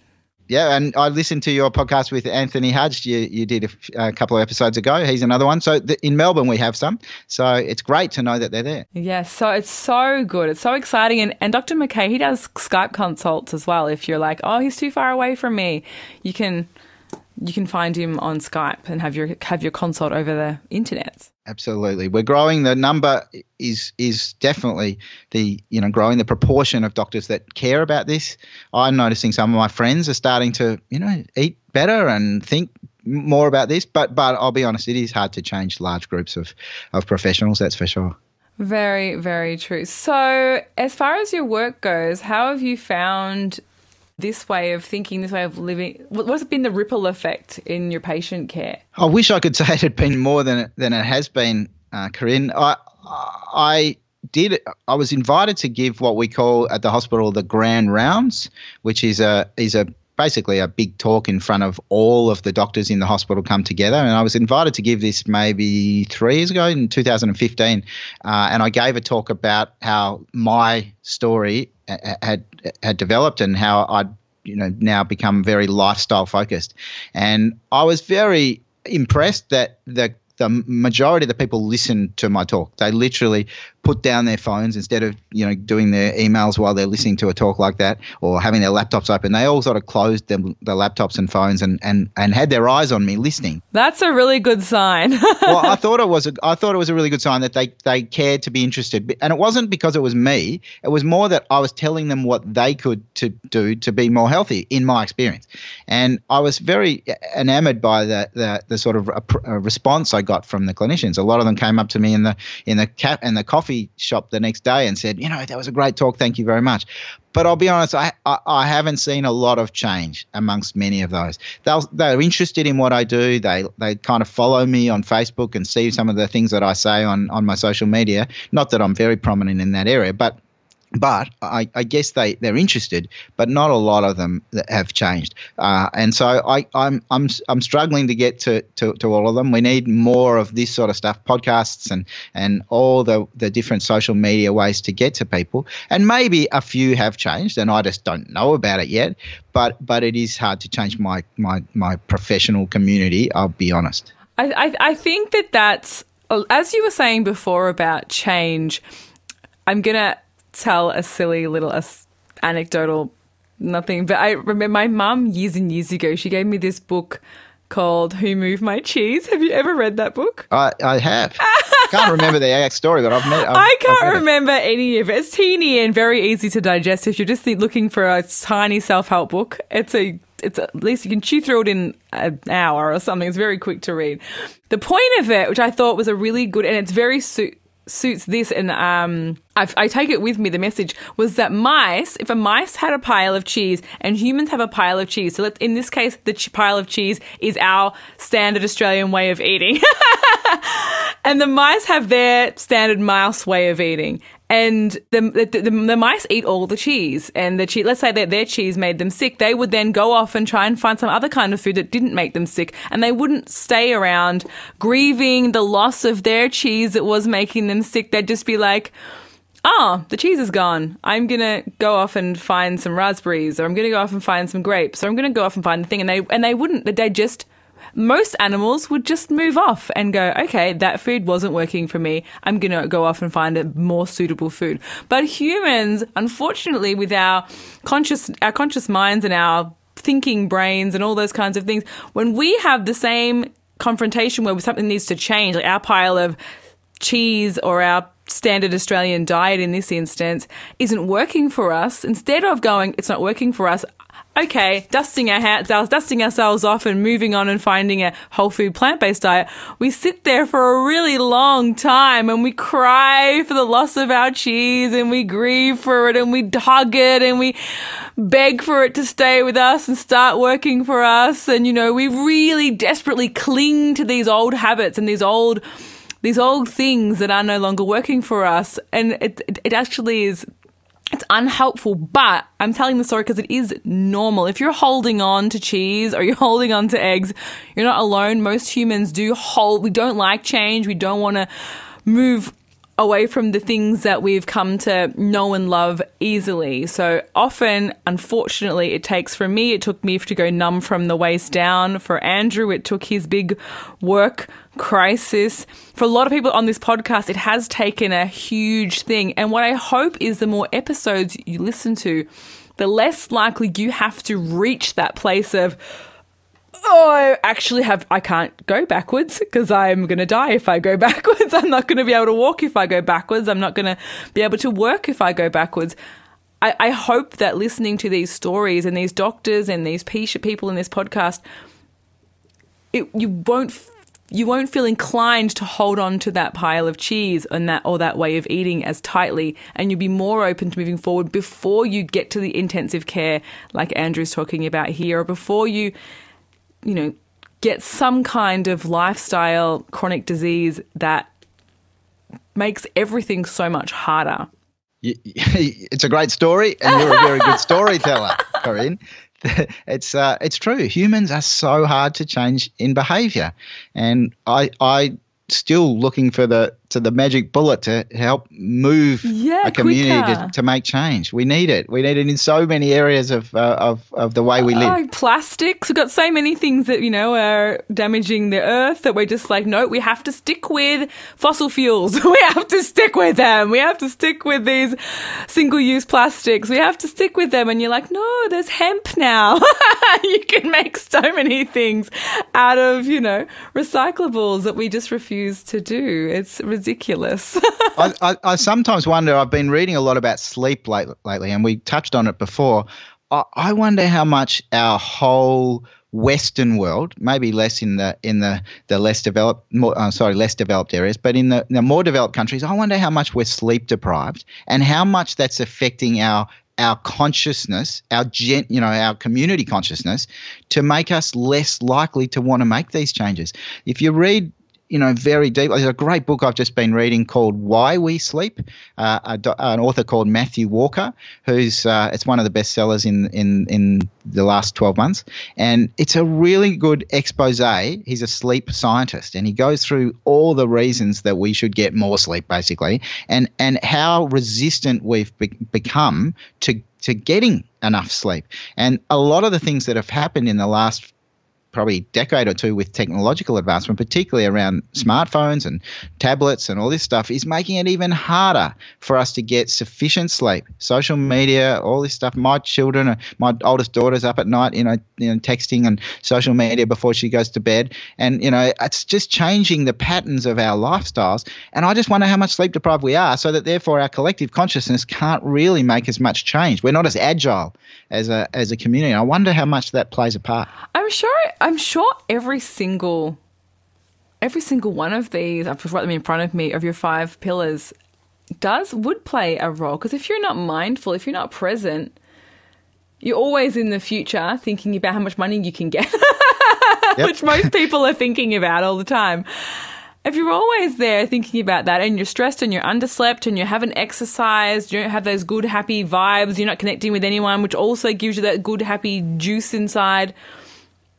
yeah, and I listened to your podcast with Anthony Hudge. You, you did a, a couple of episodes ago. He's another one. So in Melbourne, we have some. So it's great to know that they're there. Yes, so it's so good. It's so exciting. And, and Dr. McKay, he does Skype consults as well. If you're like, oh, he's too far away from me, you can you can find him on Skype and have your have your consult over the internet. Absolutely, we're growing. The number is is definitely the you know growing the proportion of doctors that care about this. I'm noticing some of my friends are starting to you know eat better and think more about this. But but I'll be honest, it is hard to change large groups of of professionals. That's for sure. Very, very true. So, as far as your work goes, how have you found this way of thinking, this way of living? What's been the ripple effect in your patient care? I wish I could say it had been more than it, than it has been, uh, Corinne. I, I did. I was invited to give what we call at the hospital the grand rounds, which is a is a basically a big talk in front of all of the doctors in the hospital come together. And I was invited to give this maybe three years ago in 2015. Uh, and I gave a talk about how my story had had developed and how I'd you know now become very lifestyle focused. And I was very impressed that the the majority of the people listened to my talk. They literally put down their phones instead of you know doing their emails while they're listening to a talk like that or having their laptops open. They all sort of closed them, their laptops and phones and, and, and had their eyes on me listening. That's a really good sign. well, I thought it was a, I thought it was a really good sign that they they cared to be interested, and it wasn't because it was me. It was more that I was telling them what they could to do to be more healthy, in my experience, and I was very enamored by the the, the sort of a, a uh, response I got from the clinicians. A lot of them came up to me in the in the cap in the coffee shop the next day and said, you know, that was a great talk. Thank you very much. But I'll be honest, I, I, I haven't seen a lot of change amongst many of those. They'll, they're interested in what I do. They they kind of follow me on Facebook and see some of the things that I say on, on my social media. Not that I'm very prominent in that area, but but I, I, guess they, they're interested, but not a lot of them have changed. Uh, and so I, I'm, I'm, I'm struggling to get to, to, to, all of them. We need more of this sort of stuff, podcasts and, and all the, the different social media ways to get to people. And maybe a few have changed, and I just don't know about it yet. But, but it is hard to change my, my, my professional community, I'll be honest. I, I, I think that that's, as you were saying before about change, I'm going to tell a silly little anecdotal nothing. But I remember my mum years and years ago, she gave me this book called Who Moved My Cheese. Have you ever read that book? I, I have. can't remember the exact story, but I've met. I've, I can't remember it. any of it. It's teeny and very easy to digest. If you're just looking for a tiny self help book, it's a it's at least you can chew through it in an hour or something. It's very quick to read. The point of it, which I thought was a really good, and it's very su- suits this, and um, I, I take it with me. The message was that mice, if a mice had a pile of cheese and humans have a pile of cheese, so let in this case, the ch- pile of cheese is our standard Australian way of eating, and the mice have their standard mouse way of eating, and the, the, the, the, mice eat all the cheese. And the cheese let's say that their cheese made them sick they would then go off and try and find some other kind of food that didn't make them sick. And they wouldn't stay around grieving the loss of their cheese that was making them sick. They'd just be like oh the cheese is gone. I'm gonna go off and find some raspberries or i'm gonna go off and find some grapes or i'm gonna go off and find the thing. And they and they wouldn't they just most animals would just move off and go, okay, that food wasn't working for me. I'm going to go off and find a more suitable food. But humans, unfortunately, with our conscious, our conscious minds and our thinking brains and all those kinds of things, when we have the same confrontation where something needs to change, like our pile of cheese or our standard Australian diet in this instance isn't working for us, instead of going, it's not working for us, okay, dusting our hats, dusting ourselves off and moving on and finding a whole food plant based diet, we sit there for a really long time and we cry for the loss of our cheese and we grieve for it and we hug it and we beg for it to stay with us and start working for us. And, you know, we really desperately cling to these old habits and these old these old things that are no longer working for us. And it, it, it actually is it's unhelpful, but I'm telling the story because it is normal. If you're holding on to cheese or you're holding on to eggs, you're not alone. Most humans do hold, we don't like change. We don't want to move away from the things that we've come to know and love easily. So often, unfortunately, it takes for me, it took me to go numb from the waist down. For Andrew, it took his big work crisis. For a lot of people on this podcast, it has taken a huge thing. And what I hope is the more episodes you listen to, the less likely you have to reach that place of, oh, I actually have, I can't go backwards because I'm going to die if I go backwards. I'm not going to be able to walk if I go backwards. I'm not going to be able to work if I go backwards. I, I hope that listening to these stories and these doctors and these people in this podcast, it, you won't you won't feel inclined to hold on to that pile of cheese and that or that way of eating as tightly and you'll be more open to moving forward before you get to the intensive care like Andrew's talking about here or before you you know get some kind of lifestyle chronic disease that makes everything so much harder. It's a great story, and you're a very good storyteller, Corinne. it's uh, it's true. Humans are so hard to change in behaviour, and I I still looking for the to the magic bullet to help move yeah, a community to, to, make change. We need it. We need it in so many areas of uh, of, of the way we live. Oh, plastics. We've got so many things that you know are damaging the earth that we're just like, no, we have to stick with fossil fuels. we have to stick with them. We have to stick with these single use plastics. We have to stick with them. And you're like, no, there's hemp now. you can make so many things out of you know recyclables that we just refuse to do. It's ridiculous. I, I, I, sometimes wonder. I've been reading a lot about sleep late, lately, and we touched on it before. I, I wonder how much our whole Western world, maybe less in the in the, the less developed, more, uh, sorry, less developed areas, but in the, the more developed countries, I wonder how much we're sleep deprived and how much that's affecting our our consciousness, our gen, you know, our community consciousness, to make us less likely to want to make these changes. If you read you know, very deep. There's a great book I've just been reading called Why We Sleep. Uh, a, an author called Matthew Walker, who's uh, it's one of the best sellers in in in the last 12 months, and it's a really good expose. He's a sleep scientist, and he goes through all the reasons that we should get more sleep, basically, and and how resistant we've be- become to to getting enough sleep. And a lot of the things that have happened in the last probably decade or two with technological advancement, particularly around smartphones and tablets and all this stuff, is making it even harder for us to get sufficient sleep. Social media, all this stuff. My children, uh, my oldest daughter's up at night, you know, you know, texting and social media before she goes to bed, and you know, it's just changing the patterns of our lifestyles. And I just wonder how much sleep deprived we are, so that therefore our collective consciousness can't really make as much change. We're not as agile as a as a community. I wonder how much that plays a part. I'm sure. I'm sure every single, every single one of these. I've just got them in front of me of your five pillars. Does would play a role because if you're not mindful, if you're not present, you're always in the future thinking about how much money you can get, yep. which most people are thinking about all the time if you're always there thinking about that and you're stressed and you're underslept and you haven't exercised, you don't have those good, happy vibes, you're not connecting with anyone, which also gives you that good, happy juice inside,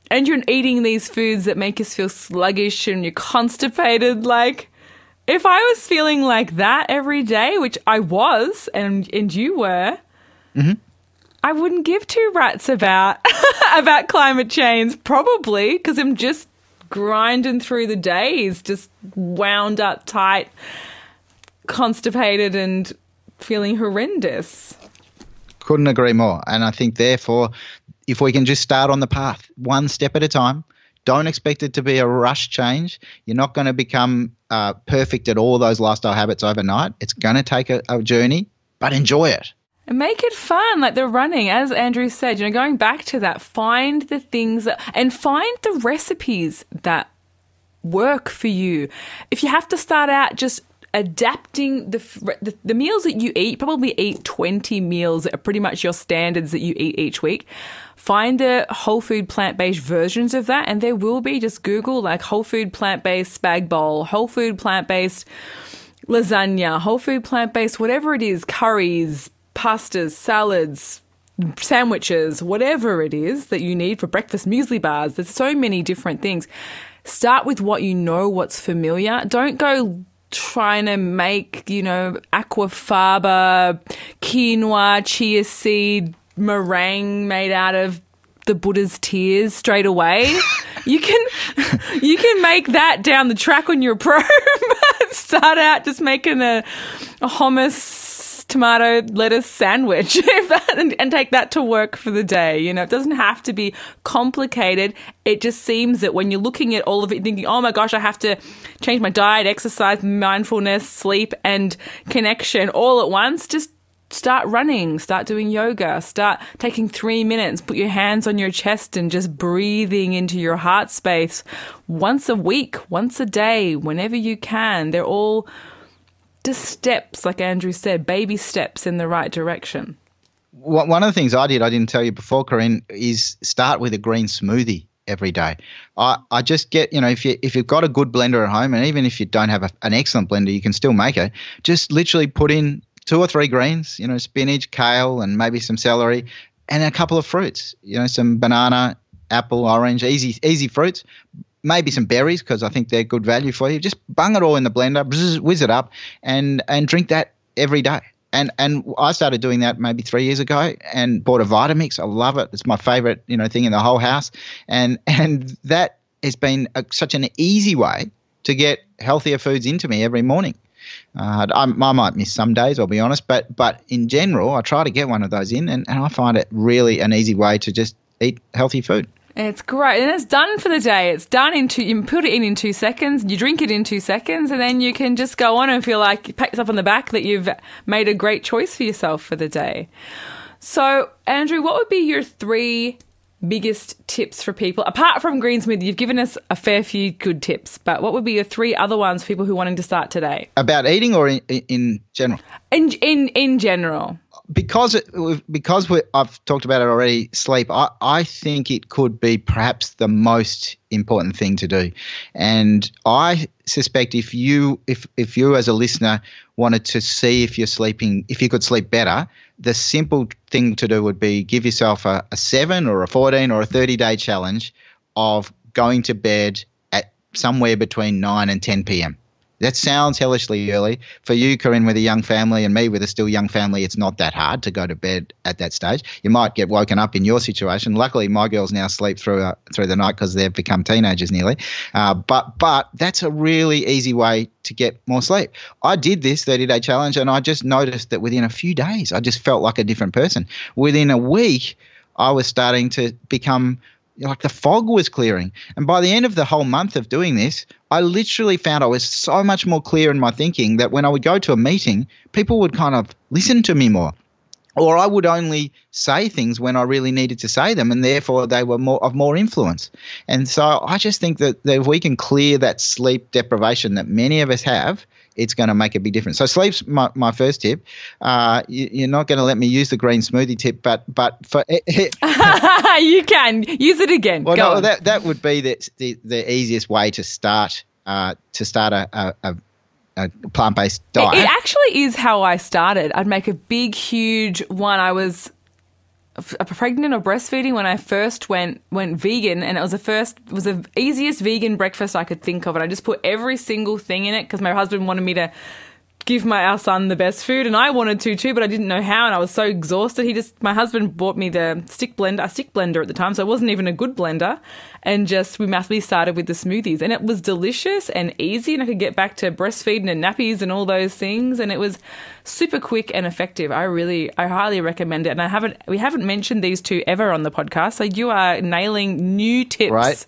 and you're eating these foods that make us feel sluggish and you're constipated, like, if I was feeling like that every day, which I was, and and you were, mm-hmm. I wouldn't give two rats about about climate change, probably, because I'm just grinding through the days, just wound up tight, constipated, and feeling horrendous. Couldn't agree more. And I think, therefore, if we can just start on the path, one step at a time, don't expect it to be a rush change. You're not going to become uh, perfect at all those lifestyle habits overnight. It's going to take a, a journey, but enjoy it. And make it fun, like the running, as Andrew said, you know, going back to that, find the things that, and find the recipes that work for you. If you have to start out just adapting the, the, the meals that you eat, probably eat 20 meals that are pretty much your standards that you eat each week. Find the whole food plant based versions of that, and there will be. Just Google like whole food plant based spag bowl, whole food plant based lasagna, whole food plant based, whatever it is, curries, pastas, salads, sandwiches, whatever it is that you need for breakfast, muesli bars. There's so many different things. Start with what you know, what's familiar. Don't go trying to make, you know, aquafaba, quinoa, chia seed meringue made out of the Buddha's tears straight away. you can you can make that down the track when you're your probe. Start out just making a, a hummus tomato lettuce sandwich and, and, take that to work for the day. You know, it doesn't have to be complicated. It just seems that when you're looking at all of it, thinking, oh my gosh, I have to change my diet, exercise, mindfulness, sleep, and connection all at once, just start running, start doing yoga, start taking three minutes, put your hands on your chest and just breathing into your heart space once a week, once a day, whenever you can. They're all just steps, like Andrew said, baby steps in the right direction. One of the things I did, I didn't tell you before, Corinne, is start with a green smoothie every day. I, I just get, you know, if you if you've got a good blender at home, and even if you don't have a, an excellent blender, you can still make it. Just literally put in two or three greens, you know, spinach, kale, and maybe some celery, and a couple of fruits, you know, some banana, apple, orange, easy easy fruits maybe some berries because I think they're good value for you. Just bung it all in the blender, bzz, whiz it up, and and drink that every day. And and I started doing that maybe three years ago, and bought a Vitamix. I love it. It's my favorite you know thing in the whole house, and and that has been a, such an easy way to get healthier foods into me every morning. Uh, I, I, might miss some days, I'll be honest, but but in general, I try to get one of those in, and, and I find it really an easy way to just eat healthy food. It's great. And it's done for the day. It's done in two, you put it in in two seconds, you drink it in two seconds, and then you can just go on and feel like you pat yourself on the back that you've made a great choice for yourself for the day. So, Andrew, what would be your three biggest tips for people apart from green smoothie you've given us a fair few good tips but what would be your three other ones for people who are wanting to start today about eating or in, in general in in in general because it, because I've talked about it already. Sleep. I, I think it could be perhaps the most important thing to do, and I suspect if you if if you as a listener wanted to see if you're sleeping if you could sleep better, the simple thing to do would be give yourself a, a seven or a fourteen or a thirty day challenge of going to bed at somewhere between nine and ten p.m. That sounds hellishly early. For you, Corinne, with a young family, and me with a still young family, it's not that hard to go to bed at that stage. You might get woken up in your situation. Luckily, my girls now sleep through uh, through the night because they've become teenagers nearly. Uh, but but that's a really easy way to get more sleep. I did this 30 day challenge, and I just noticed that within a few days, I just felt like a different person. Within a week, I was starting to become like the fog was clearing. And by the end of the whole month of doing this, I literally found I was so much more clear in my thinking that when I would go to a meeting, people would kind of listen to me more. Or I would only say things when I really needed to say them, and therefore they were more of more influence. And so I just think that, that if we can clear that sleep deprivation that many of us have, it's going to make a big difference. So sleep's my, my first tip. Uh, you, are not going to let me use the green smoothie tip, but but for you can use it again. Well, Go no, that that would be the, the, the easiest way to start uh, to start a, a, a plant based diet. It, actually is how I started. I'd make a big, huge one. I was pregnant or breastfeeding when I first went went vegan, and it was the first was the easiest vegan breakfast I could think of, and I just put every single thing in it because my husband wanted me to give my our son the best food, and I wanted to too, but I didn't know how, and I was so exhausted. He just my husband bought me the stick blender, a stick blender at the time, so it wasn't even a good blender, and just we massively started with the smoothies, and it was delicious and easy, and I could get back to breastfeeding and nappies and all those things, and it was super quick and effective. I really, I highly recommend it, and I haven't we haven't mentioned these two ever on the podcast, so you are nailing new tips. Right.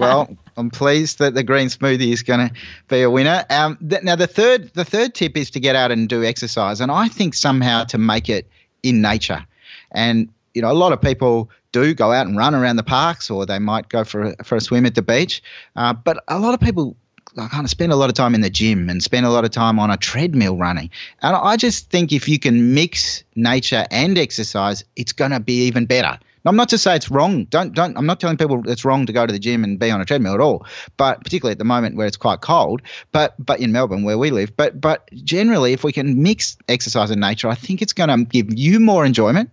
well, I'm pleased that the green smoothie is going to be a winner. Um, th- now the third the third tip is to get out and do exercise, and I think somehow to make it in nature. And you know, a lot of people do go out and run around the parks, or they might go for a, for a swim at the beach. Uh, but a lot of people kind of spend a lot of time in the gym and spend a lot of time on a treadmill running. And I just think if you can mix nature and exercise, it's going to be even better. I'm not to say it's wrong. Don't don't. I'm not telling people it's wrong to go to the gym and be on a treadmill at all. But particularly at the moment where it's quite cold. But but in Melbourne where we live. But but generally, if we can mix exercise and nature, I think it's going to give you more enjoyment.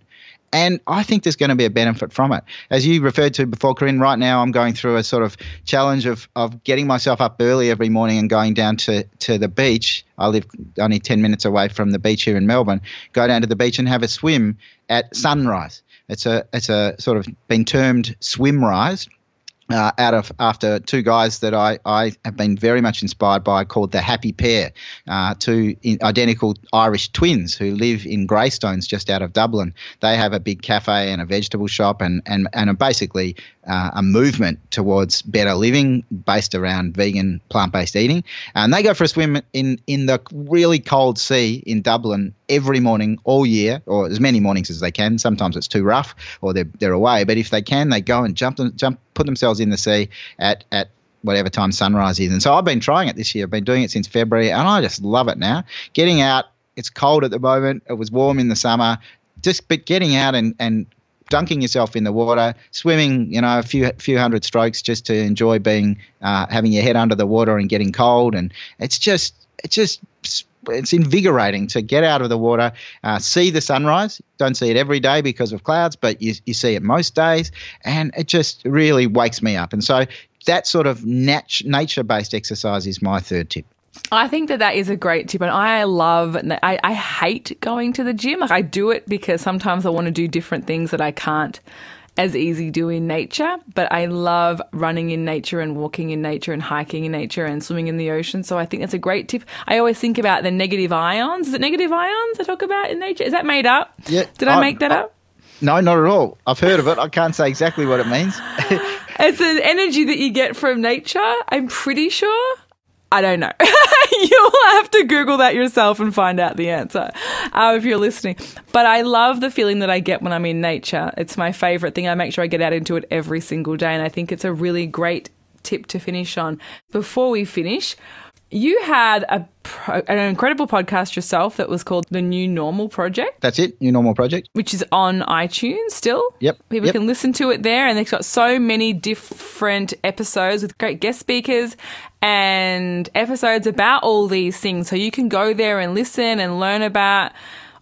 And I think there's going to be a benefit from it. As you referred to before, Corinne, right now I'm going through a sort of challenge of, of getting myself up early every morning and going down to, to the beach. I live only 10 minutes away from the beach here in Melbourne. Go down to the beach and have a swim at sunrise. It's a, it's a sort of been termed swim rise uh, out of after two guys that I, I have been very much inspired by called the Happy Pear, uh, two identical Irish twins who live in Greystones just out of Dublin. They have a big cafe and a vegetable shop and and and are basically uh, a movement towards better living based around vegan plant-based eating. And they go for a swim in in the really cold sea in Dublin every morning all year, or as many mornings as they can. Sometimes it's too rough or they're they're away, but if they can, they go and jump jump put themselves in the sea at at whatever time sunrise is. And so I've been trying it this year. I've been doing it since February, and I just love it now. Getting out, it's cold at the moment. It was warm in the summer. Just but getting out and and dunking yourself in the water, swimming, you know, a few few hundred strokes just to enjoy being uh, having your head under the water and getting cold, and it's just it's just it's invigorating to get out of the water, uh, see the sunrise. Don't see it every day because of clouds, but you, you see it most days, and it just really wakes me up. And so that sort of nat- nature based exercise is my third tip. I think that that is a great tip, and I love. I, I hate going to the gym. Like I do it because sometimes I want to do different things that I can't as easy do in nature, but I love running in nature and walking in nature and hiking in nature and swimming in the ocean. So I think that's a great tip. I always think about the negative ions. Is it negative ions I talk about in nature? Is that made up? Yeah. Did I, I make that I, up? No, not at all. I've heard of it. I can't say exactly what it means. it's an energy that you get from nature, I'm pretty sure. I don't know. You'll have to Google that yourself and find out the answer uh, if you're listening. But I love the feeling that I get when I'm in nature. It's my favorite thing. I make sure I get out into it every single day. And I think it's a really great tip to finish on. Before we finish, you had a an incredible podcast yourself that was called the New Normal Project. That's it, New Normal Project, which is on iTunes still. Yep, people yep. can listen to it there, and they've got so many different episodes with great guest speakers and episodes about all these things. So you can go there and listen and learn about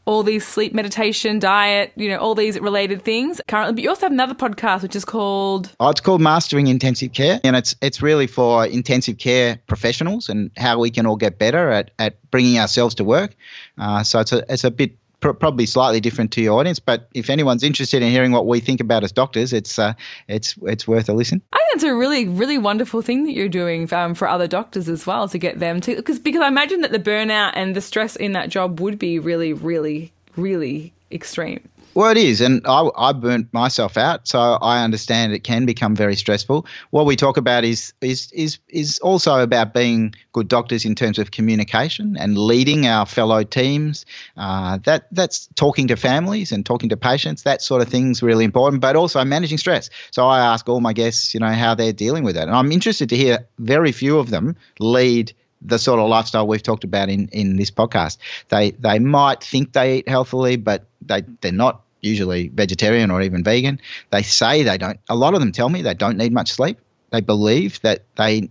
all these sleep meditation, diet, you know, all these related things currently. But you also have another podcast which is called Oh, it's called Mastering Intensive Care. And it's it's really for intensive care professionals and how we can all get better at, at bringing ourselves to work. Uh, so it's a it's a bit pr- probably slightly different to your audience. But if anyone's interested in hearing what we think about as doctors, it's uh, it's it's worth a listen. I think it's a really really wonderful thing that you're doing um, for other doctors as well to get them to because because I imagine that the burnout and the stress in that job would be really really really extreme. Well, it is, and I, I burnt myself out, so I understand it can become very stressful. What we talk about is is is is also about being good doctors in terms of communication and leading our fellow teams. Uh, that that's talking to families and talking to patients. That sort of thing's really important, but also managing stress. So I ask all my guests, you know, how they're dealing with that, and I'm interested to hear very few of them lead the sort of lifestyle we've talked about in, in this podcast. They they might think they eat healthily, but they they're not usually vegetarian or even vegan. They say they don't. A lot of them tell me they don't need much sleep. They believe that they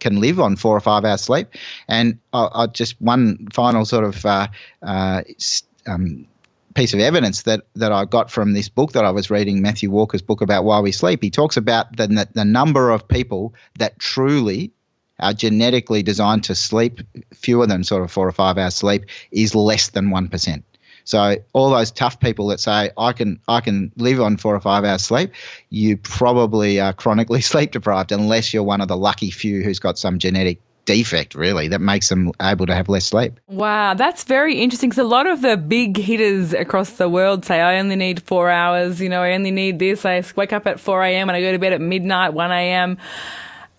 can live on four or five hours sleep. And I, I just one final sort of uh, uh, um, piece of evidence that that I got from this book that I was reading, Matthew Walker's book about why we sleep. He talks about the the number of people that truly are genetically designed to sleep fewer than sort of four or five hours sleep is less than one percent. So all those tough people that say I can I can live on four or five hours sleep, you probably are chronically sleep deprived unless you're one of the lucky few who's got some genetic defect really that makes them able to have less sleep. Wow, that's very interesting because a lot of the big hitters across the world say I only need four hours. You know, I only need this. I wake up at four a.m. and I go to bed at midnight, one a.m.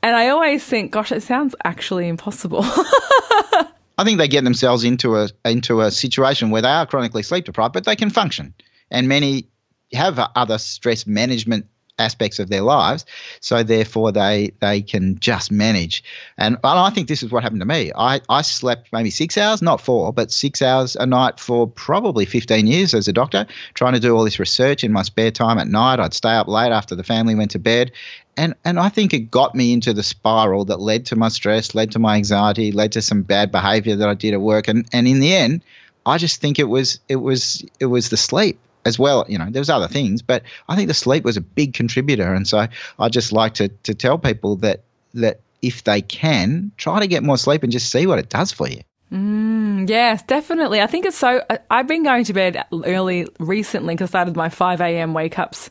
And I always think, gosh, it sounds actually impossible. I think they get themselves into a into a situation where they are chronically sleep deprived, but they can function. And many have other stress management aspects of their lives. So therefore, they they can just manage. And, and I think this is what happened to me. I, I slept maybe six hours, not four, but six hours a night for probably 15 years as a doctor, trying to do all this research in my spare time at night. I'd stay up late after the family went to bed. And, and I think it got me into the spiral that led to my stress, led to my anxiety, led to some bad behavior that I did at work. And, and in the end, I just think it was it was it was the sleep as well. You know, there's other things, but I think the sleep was a big contributor. And so I just like to to tell people that that if they can, try to get more sleep and just see what it does for you. Mm, yes, definitely. I think it's so. I've been going to bed early recently because I started my 5 a.m. wake ups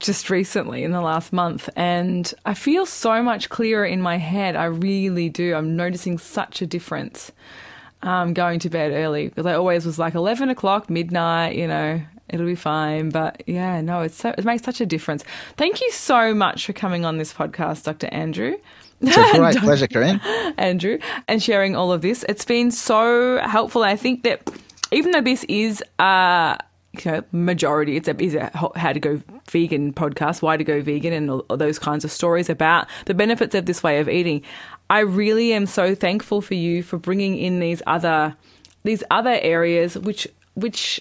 just recently in the last month and I feel so much clearer in my head. I really do. I'm noticing such a difference um, going to bed early because I always was like 11 o'clock, midnight, you know, it'll be fine. But yeah, no, it's so, it makes such a difference. Thank you so much for coming on this podcast, Dr. Andrew. It's a great pleasure, Corinne. Andrew, and sharing all of this. It's been so helpful. I think that even though this is uh you know, majority it's a, is a how to go vegan podcast, why to go vegan, and all, all those kinds of stories about the benefits of this way of eating. I really am so thankful for you for bringing in these other these other areas which which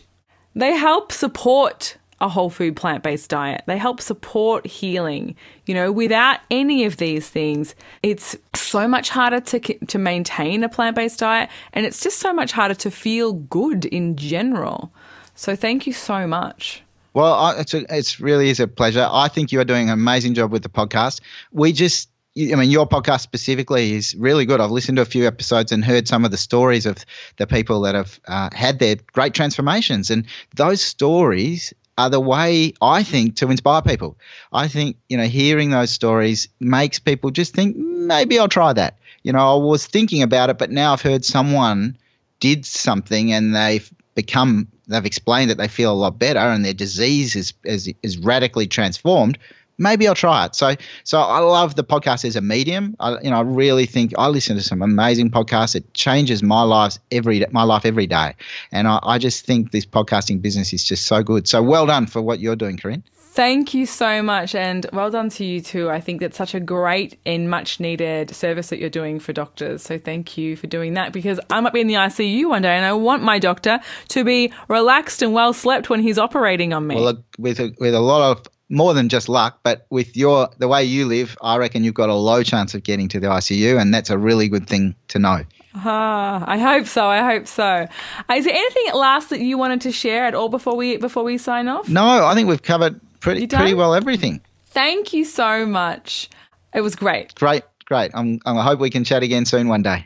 they help support a whole food plant based diet. They help support healing. You know, without any of these things, it's so much harder to to maintain a plant based diet and it's just so much harder to feel good in general. So thank you so much. Well, it's a, it's really is a pleasure. I think you are doing an amazing job with the podcast. We just I mean, your podcast specifically is really good. I've listened to a few episodes and heard some of the stories of the people that have uh, had their great transformations. And those stories are the way I think to inspire people. I think, you know, hearing those stories makes people just think, maybe I'll try that. You know, I was thinking about it, but now I've heard someone did something and they've become, they've explained that they feel a lot better and their disease is, is, is radically transformed maybe I'll try it. So, so I love the podcast as a medium. I, you know, I really think I listen to some amazing podcasts. It changes my lives every my life every day, and I, I just think this podcasting business is just so good. So, well done for what you're doing, Corinne. Thank you so much, and well done to you too. I think that's such a great and much needed service that you're doing for doctors. So thank you for doing that because I might be in the ICU one day, and I want my doctor to be relaxed and well slept when he's operating on me. Well, look, with a, with a lot of more than just luck, but with your the way you live, I reckon you've got a low chance of getting to the ICU, and that's a really good thing to know. Ah, I hope so. I hope so. Is there anything last that you wanted to share at all before we before we sign off? No, I think we've covered pretty pretty well everything. Thank you so much. It was great. Great, great. I'm, I hope we can chat again soon one day.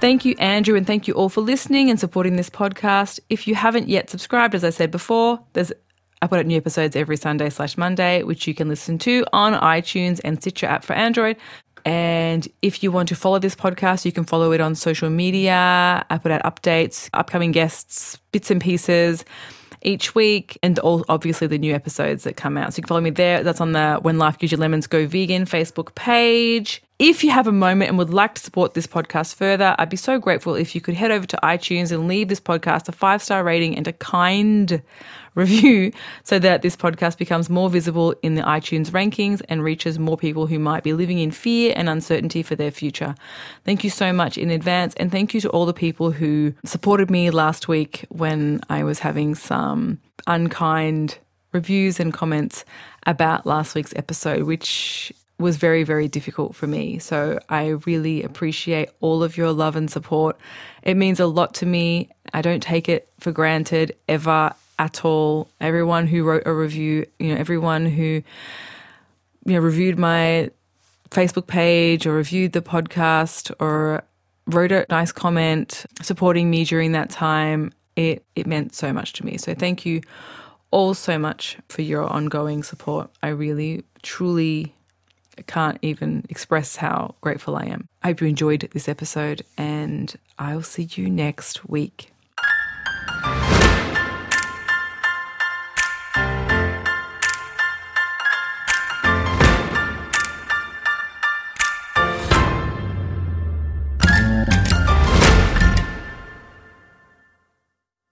Thank you, Andrew, and thank you all for listening and supporting this podcast. If you haven't yet subscribed, as I said before, there's I put out new episodes every Sunday slash Monday, which you can listen to on iTunes and Stitcher app for Android. And if you want to follow this podcast, you can follow it on social media. I put out updates, upcoming guests, bits and pieces each week, and all obviously the new episodes that come out. So you can follow me there. That's on the When Life Gives You Lemons Go Vegan Facebook page. If you have a moment and would like to support this podcast further, I'd be so grateful if you could head over to iTunes and leave this podcast a five star rating and a kind review so that this podcast becomes more visible in the iTunes rankings and reaches more people who might be living in fear and uncertainty for their future. Thank you so much in advance. And thank you to all the people who supported me last week when I was having some unkind reviews and comments about last week's episode, which was very, very difficult for me. So I really appreciate all of your love and support. It means a lot to me. I don't take it for granted ever, at all. Everyone who wrote a review, you know, everyone who you know reviewed my Facebook page or reviewed the podcast or wrote a nice comment supporting me during that time, it it meant so much to me. So thank you all so much for your ongoing support. I really truly can't even express how grateful I am. I hope you enjoyed this episode and I'll see you next week.